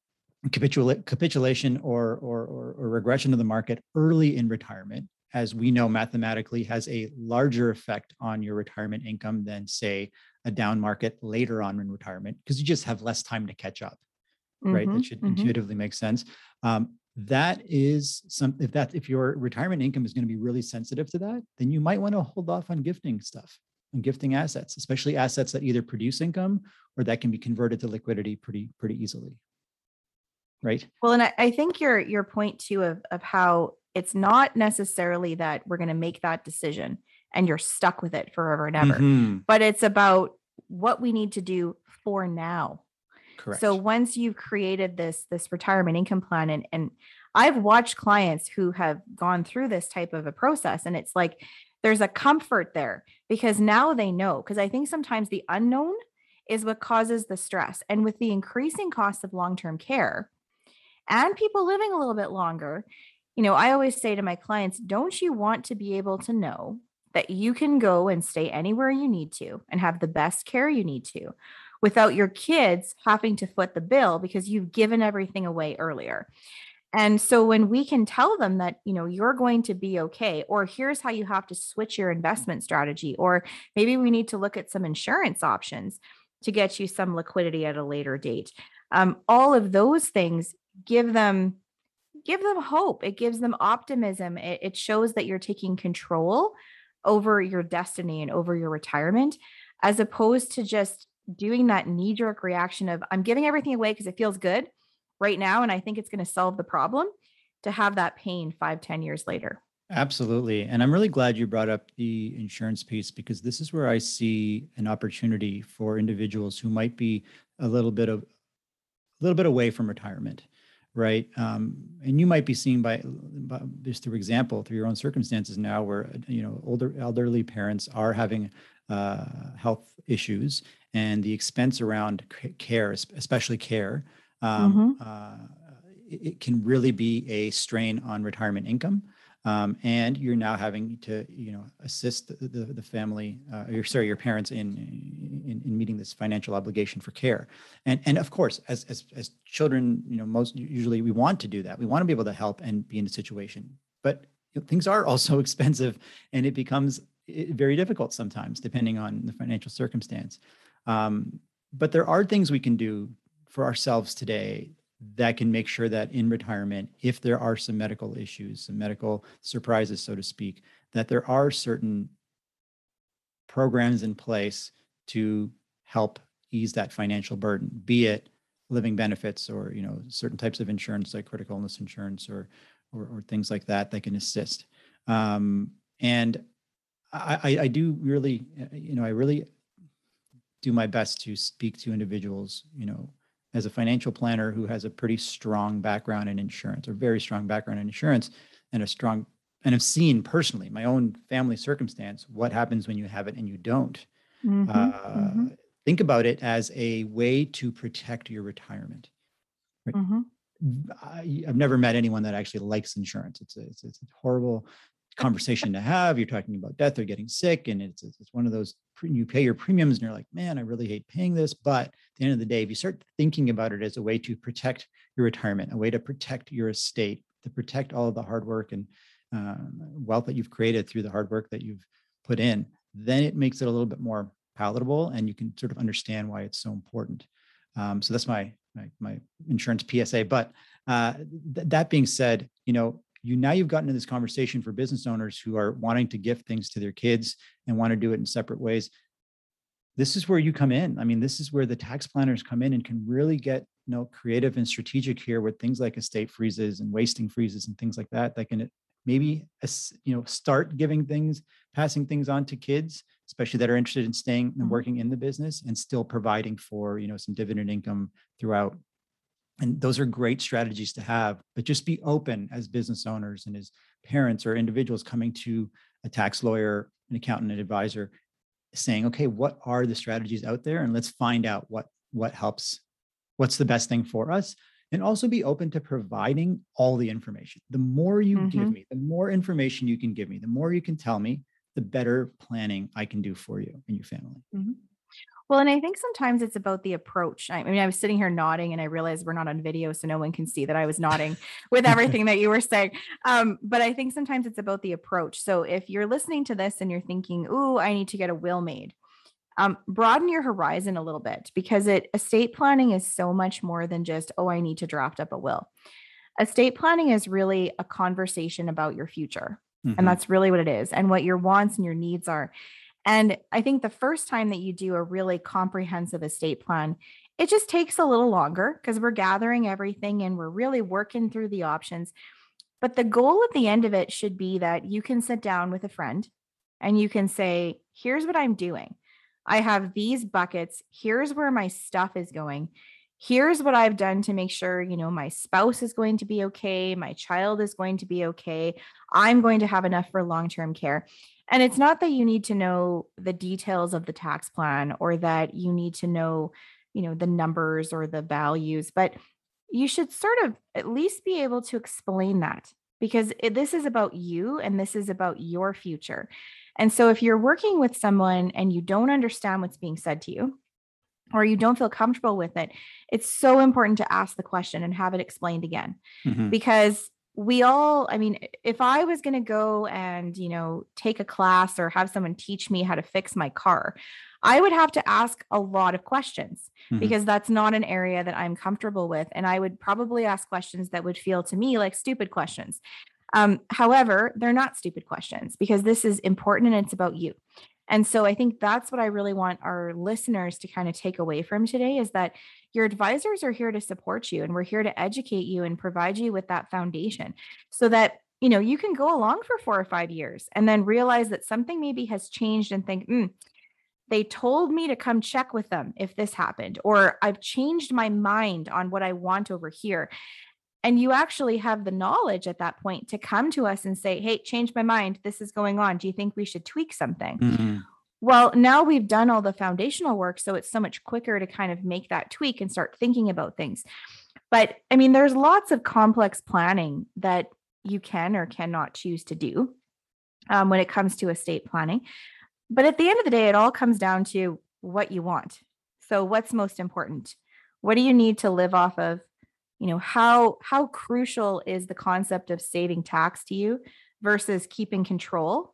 Speaker 2: capitula- capitulation or, or, or, or regression of the market early in retirement, as we know mathematically, has a larger effect on your retirement income than, say, a down market later on in retirement, because you just have less time to catch up, mm-hmm, right? That mm-hmm, should mm-hmm. intuitively make sense. Um, that is some if that if your retirement income is going to be really sensitive to that then you might want to hold off on gifting stuff and gifting assets especially assets that either produce income or that can be converted to liquidity pretty pretty easily right
Speaker 1: well and i, I think your your point too of of how it's not necessarily that we're going to make that decision and you're stuck with it forever and ever mm-hmm. but it's about what we need to do for now Correct. so once you've created this this retirement income plan and and i've watched clients who have gone through this type of a process and it's like there's a comfort there because now they know because i think sometimes the unknown is what causes the stress and with the increasing cost of long-term care and people living a little bit longer, you know, I always say to my clients, don't you want to be able to know that you can go and stay anywhere you need to and have the best care you need to without your kids having to foot the bill because you've given everything away earlier. And so when we can tell them that, you know, you're going to be okay, or here's how you have to switch your investment strategy, or maybe we need to look at some insurance options to get you some liquidity at a later date. Um, all of those things give them give them hope. It gives them optimism. It, it shows that you're taking control over your destiny and over your retirement as opposed to just doing that knee jerk reaction of i'm giving everything away because it feels good right now and i think it's going to solve the problem to have that pain five ten years later.
Speaker 2: Absolutely. And i'm really glad you brought up the insurance piece because this is where i see an opportunity for individuals who might be a little bit of a little bit away from retirement right? Um, and you might be seen by, by, just through example, through your own circumstances now, where you know older elderly parents are having uh, health issues, and the expense around care, especially care, um, mm-hmm. uh, it can really be a strain on retirement income. Um, and you're now having to, you know, assist the, the, the family, uh, your sorry, your parents in, in, in meeting this financial obligation for care. And and of course, as as as children, you know, most usually we want to do that. We want to be able to help and be in a situation, but things are also expensive, and it becomes very difficult sometimes, depending on the financial circumstance. Um, but there are things we can do for ourselves today that can make sure that in retirement, if there are some medical issues, some medical surprises, so to speak, that there are certain programs in place to help ease that financial burden, be it living benefits or you know certain types of insurance like critical illness insurance or or, or things like that that can assist. Um, and I, I do really, you know, I really do my best to speak to individuals, you know, as a financial planner who has a pretty strong background in insurance or very strong background in insurance and a strong and have seen personally my own family circumstance what happens when you have it and you don't mm-hmm, uh, mm-hmm. think about it as a way to protect your retirement right? mm-hmm. I, have never met anyone that actually likes insurance it's a, it's, it's a horrible conversation to have. You're talking about death or getting sick, and it's it's one of those you pay your premiums, and you're like, man, I really hate paying this. But at the end of the day, if you start thinking about it as a way to protect your retirement, a way to protect your estate, to protect all of the hard work and uh, wealth that you've created through the hard work that you've put in, then it makes it a little bit more palatable, and you can sort of understand why it's so important. Um, so that's my, my, my insurance PSA. But uh, th- that being said, you know, you now you've gotten into this conversation for business owners who are wanting to gift things to their kids and want to do it in separate ways this is where you come in i mean this is where the tax planners come in and can really get you know creative and strategic here with things like estate freezes and wasting freezes and things like that that can maybe you know start giving things passing things on to kids especially that are interested in staying and mm-hmm. working in the business and still providing for you know some dividend income throughout and those are great strategies to have but just be open as business owners and as parents or individuals coming to a tax lawyer an accountant an advisor saying okay what are the strategies out there and let's find out what what helps what's the best thing for us and also be open to providing all the information the more you mm-hmm. give me the more information you can give me the more you can tell me the better planning i can do for you and your family.
Speaker 1: Well, and I think sometimes it's about the approach. I mean, I was sitting here nodding and I realized we're not on video, so no one can see that I was nodding with everything that you were saying. Um, but I think sometimes it's about the approach. So if you're listening to this and you're thinking, ooh, I need to get a will made, um, broaden your horizon a little bit because it estate planning is so much more than just, oh, I need to draft up a will. Estate planning is really a conversation about your future. Mm-hmm. And that's really what it is, and what your wants and your needs are. And I think the first time that you do a really comprehensive estate plan, it just takes a little longer because we're gathering everything and we're really working through the options. But the goal at the end of it should be that you can sit down with a friend and you can say, here's what I'm doing. I have these buckets. Here's where my stuff is going. Here's what I've done to make sure, you know, my spouse is going to be okay. My child is going to be okay. I'm going to have enough for long term care. And it's not that you need to know the details of the tax plan or that you need to know, you know, the numbers or the values, but you should sort of at least be able to explain that because it, this is about you and this is about your future. And so if you're working with someone and you don't understand what's being said to you, or you don't feel comfortable with it, it's so important to ask the question and have it explained again. Mm-hmm. Because we all i mean if i was going to go and you know take a class or have someone teach me how to fix my car i would have to ask a lot of questions mm-hmm. because that's not an area that i'm comfortable with and i would probably ask questions that would feel to me like stupid questions um, however they're not stupid questions because this is important and it's about you and so I think that's what I really want our listeners to kind of take away from today is that your advisors are here to support you and we're here to educate you and provide you with that foundation so that you know you can go along for 4 or 5 years and then realize that something maybe has changed and think mm, they told me to come check with them if this happened or I've changed my mind on what I want over here and you actually have the knowledge at that point to come to us and say, Hey, change my mind. This is going on. Do you think we should tweak something? Mm-hmm. Well, now we've done all the foundational work. So it's so much quicker to kind of make that tweak and start thinking about things. But I mean, there's lots of complex planning that you can or cannot choose to do um, when it comes to estate planning. But at the end of the day, it all comes down to what you want. So, what's most important? What do you need to live off of? You know how how crucial is the concept of saving tax to you versus keeping control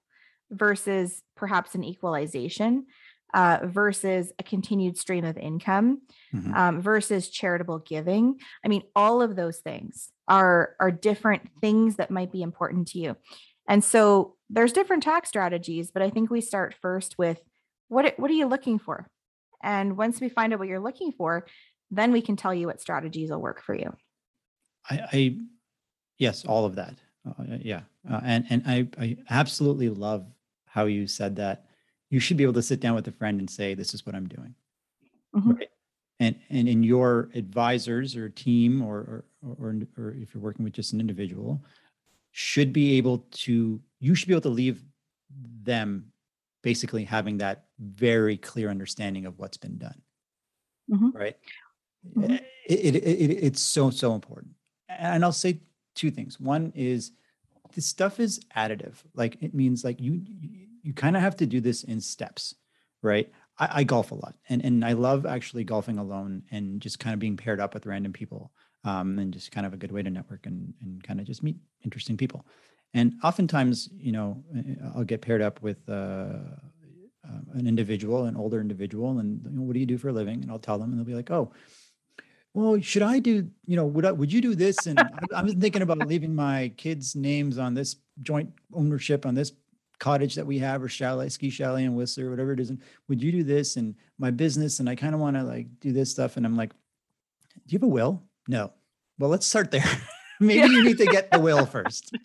Speaker 1: versus perhaps an equalization uh, versus a continued stream of income mm-hmm. um, versus charitable giving? I mean all of those things are are different things that might be important to you. And so there's different tax strategies but i think we start first with what what are you looking for? And once we find out what you're looking for then we can tell you what strategies will work for you.
Speaker 2: I, I yes, all of that. Uh, yeah, uh, and and I I absolutely love how you said that. You should be able to sit down with a friend and say, "This is what I'm doing," mm-hmm. right? And and in your advisors or team, or, or or or if you're working with just an individual, should be able to you should be able to leave them basically having that very clear understanding of what's been done mm-hmm. right mm-hmm. It, it, it, it's so so important. And i'll say two things. One is this stuff is additive. Like it means like you you, you kind of have to do this in steps right? I, I, golf a lot and and i love actually golfing alone and just kind of being paired up with random people um, and just kind of a good way to network and and kind of just meet interesting people. And oftentimes you know i'll get paired up with uh, uh, an individual an older individual and you know, what do you do for a living? And i'll tell them and they'll be like oh well, should I do, you know, would I, would you do this? And I, am thinking about leaving my kids' names on this joint ownership on this cottage that we have or chalet, ski chalet in Whistler, whatever it is. And would you do this and my business? And I kind of want to like do this stuff. And I'm like, do you have a will? No. Well, let's start there. Maybe yeah. you need to get the will first,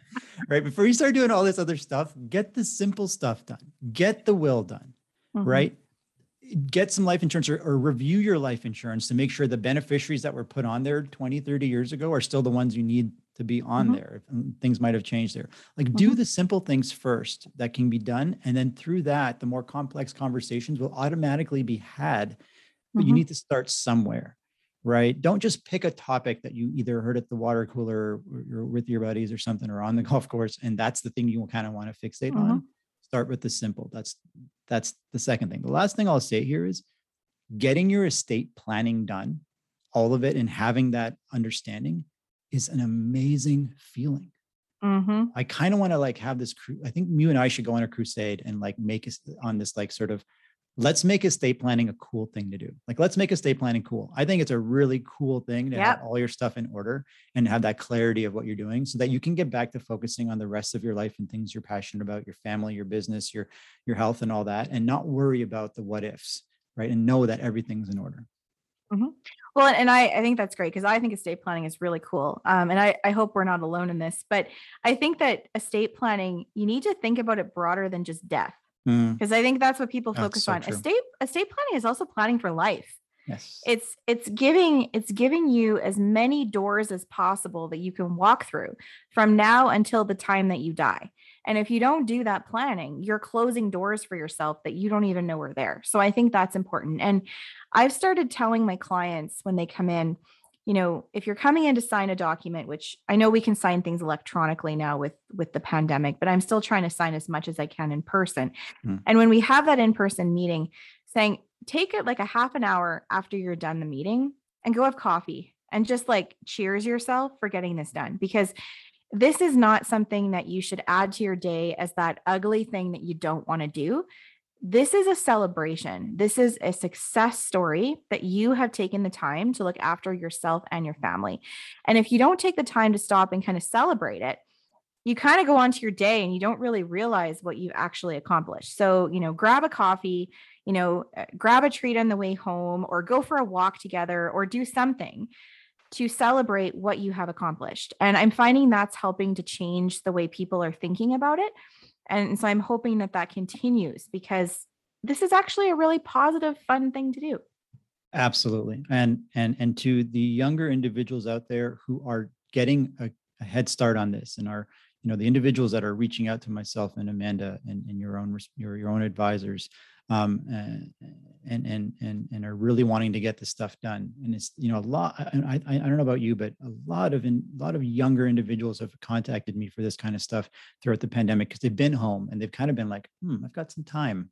Speaker 2: right? Before you start doing all this other stuff, get the simple stuff done. Get the will done, mm-hmm. right? Get some life insurance or, or, review your life insurance to make sure the beneficiaries that were put on there 20, 30 years ago are still the ones you need to be on mm-hmm. there. Things might have changed there. Like mm-hmm. do the simple things first that can be done. And then through that, the more complex conversations will automatically be had. But you mm-hmm. need to start somewhere right? Don't just pick a topic that you either heard at the water cooler or with your buddies or something or on the golf course and that's the thing you kind of want to fixate mm-hmm. on. Start with the simple. That's that's the second thing. The last thing I'll say here is getting your estate planning done, all of it and having that understanding is an amazing feeling. Mm-hmm. I kind of want to like have this. I think you and I should go on a crusade and like make us on this like sort of let's make estate planning a cool thing to do. Like, let's make estate planning cool. I think it's a really cool thing to yep. have all your stuff in order and have that clarity of what you're doing so that you can get back to focusing on the rest of your life and things you're passionate about, your family, your business, your, your health and all that, and not worry about the what ifs, right? And know that everything's in order.
Speaker 1: Mm-hmm. Well, and I, I think that's great because I think estate planning is really cool. Um, and I, I hope we're not alone in this, but I think that estate planning, you need to think about it broader than just death because mm. I think that's what people focus so on. True. Estate estate planning is also planning for life.
Speaker 2: Yes.
Speaker 1: It's it's giving it's giving you as many doors as possible that you can walk through from now until the time that you die. And if you don't do that planning, you're closing doors for yourself that you don't even know are there. So I think that's important. And I've started telling my clients when they come in, you know if you're coming in to sign a document which i know we can sign things electronically now with with the pandemic but i'm still trying to sign as much as i can in person mm. and when we have that in person meeting saying take it like a half an hour after you're done the meeting and go have coffee and just like cheers yourself for getting this done because this is not something that you should add to your day as that ugly thing that you don't want to do this is a celebration. This is a success story that you have taken the time to look after yourself and your family. And if you don't take the time to stop and kind of celebrate it, you kind of go on to your day and you don't really realize what you've actually accomplished. So, you know, grab a coffee, you know, uh, grab a treat on the way home or go for a walk together or do something to celebrate what you have accomplished. And I'm finding that's helping to change the way people are thinking about it and so I'm hoping that that continues because this is actually a really positive, fun thing to do.
Speaker 2: Absolutely. And and and to the younger individuals out there who are getting a, a head start on this and are you know the individuals that are reaching out to myself and Amanda and, and your own your, your own advisors um, and, and and and are really wanting to get this stuff done. And it's you know a lot. I, I, I don't know about you, but a lot of in, a lot of younger individuals have contacted me for this kind of stuff throughout the pandemic because they've been home and they've kind of been like, hmm, I've got some time.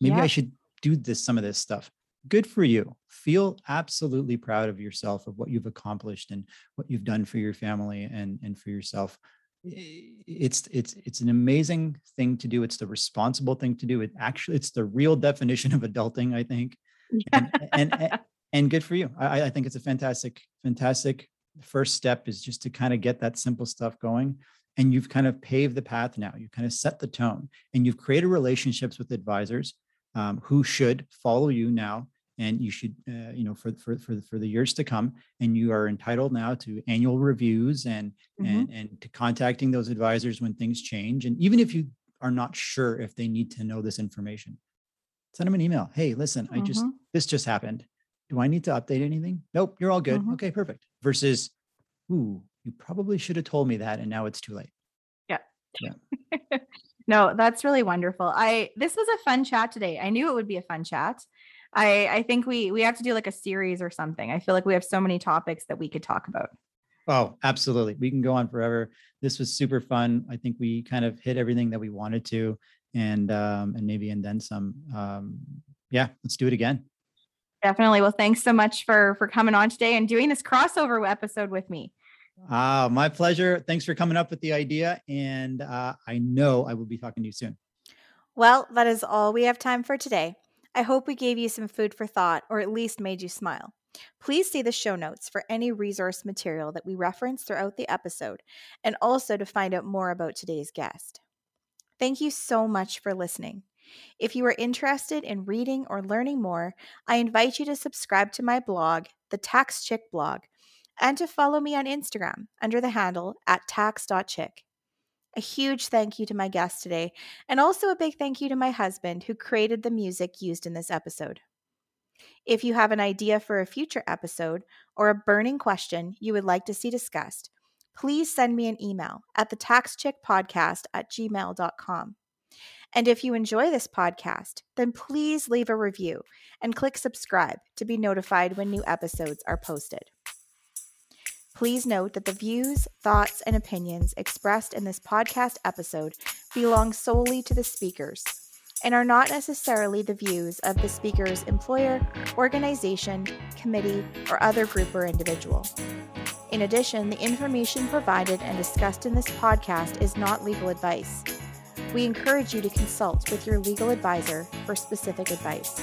Speaker 2: Maybe yeah. I should do this some of this stuff. Good for you. Feel absolutely proud of yourself of what you've accomplished and what you've done for your family and and for yourself it's it's it's an amazing thing to do. It's the responsible thing to do. It actually it's the real definition of adulting i think. And, and, and and good for you. I, I think it's a fantastic fantastic first step is just to kind of get that simple stuff going. And you've kind of paved the path now. You kind of set the tone. And you've created relationships with advisors um, who should follow you now and you should uh, you know for, for for the, for the years to come. And you are entitled now to annual reviews and mm-hmm. and and to contacting those advisors when things change. And even if you are not sure if they need to know this information send them an email. Hey listen mm-hmm. i just mm-hmm. this just happened. Do i need to update anything? Nope you're all good. Mm-hmm. okay perfect. Versus ooh you probably should have told me that and now it's too late.
Speaker 1: Yeah. Yeah. No that's really wonderful. I this was a fun chat today. I knew it would be a fun chat I I think we we have to do like a series or something. I feel like we have so many topics that we could talk about.
Speaker 2: Oh, absolutely. We can go on forever. This was super fun. I think we kind of hit everything that we wanted to and um and maybe and then some. Um yeah, let's do it again.
Speaker 1: Definitely. Well, thanks so much for for coming on today and doing this crossover episode with me.
Speaker 2: Ah, my pleasure. Thanks for coming up with the idea and uh, I know I will be talking to you soon.
Speaker 1: Well, that is all we have time for today. I hope we gave you some food for thought or at least made you smile. Please see the show notes for any resource material that we reference throughout the episode and also to find out more about today's guest. Thank you so much for listening. If you are interested in reading or learning more, I invite you to subscribe to my blog, the Tax Chick blog, and to follow me on Instagram under the handle at tax.chick. A huge thank you to my guest today, and also a big thank you to my husband who created the music used in this episode. If you have an idea for a future episode or a burning question you would like to see discussed, please send me an email at the at gmail.com. And if you enjoy this podcast, then please leave a review and click subscribe to be notified when new episodes are posted. Please note that the views, thoughts, and opinions expressed in this podcast episode belong solely to the speakers and are not necessarily the views of the speaker's employer, organization, committee, or other group or individual. In addition, the information provided and discussed in this podcast is not legal advice. We encourage you to consult with your legal advisor for specific advice.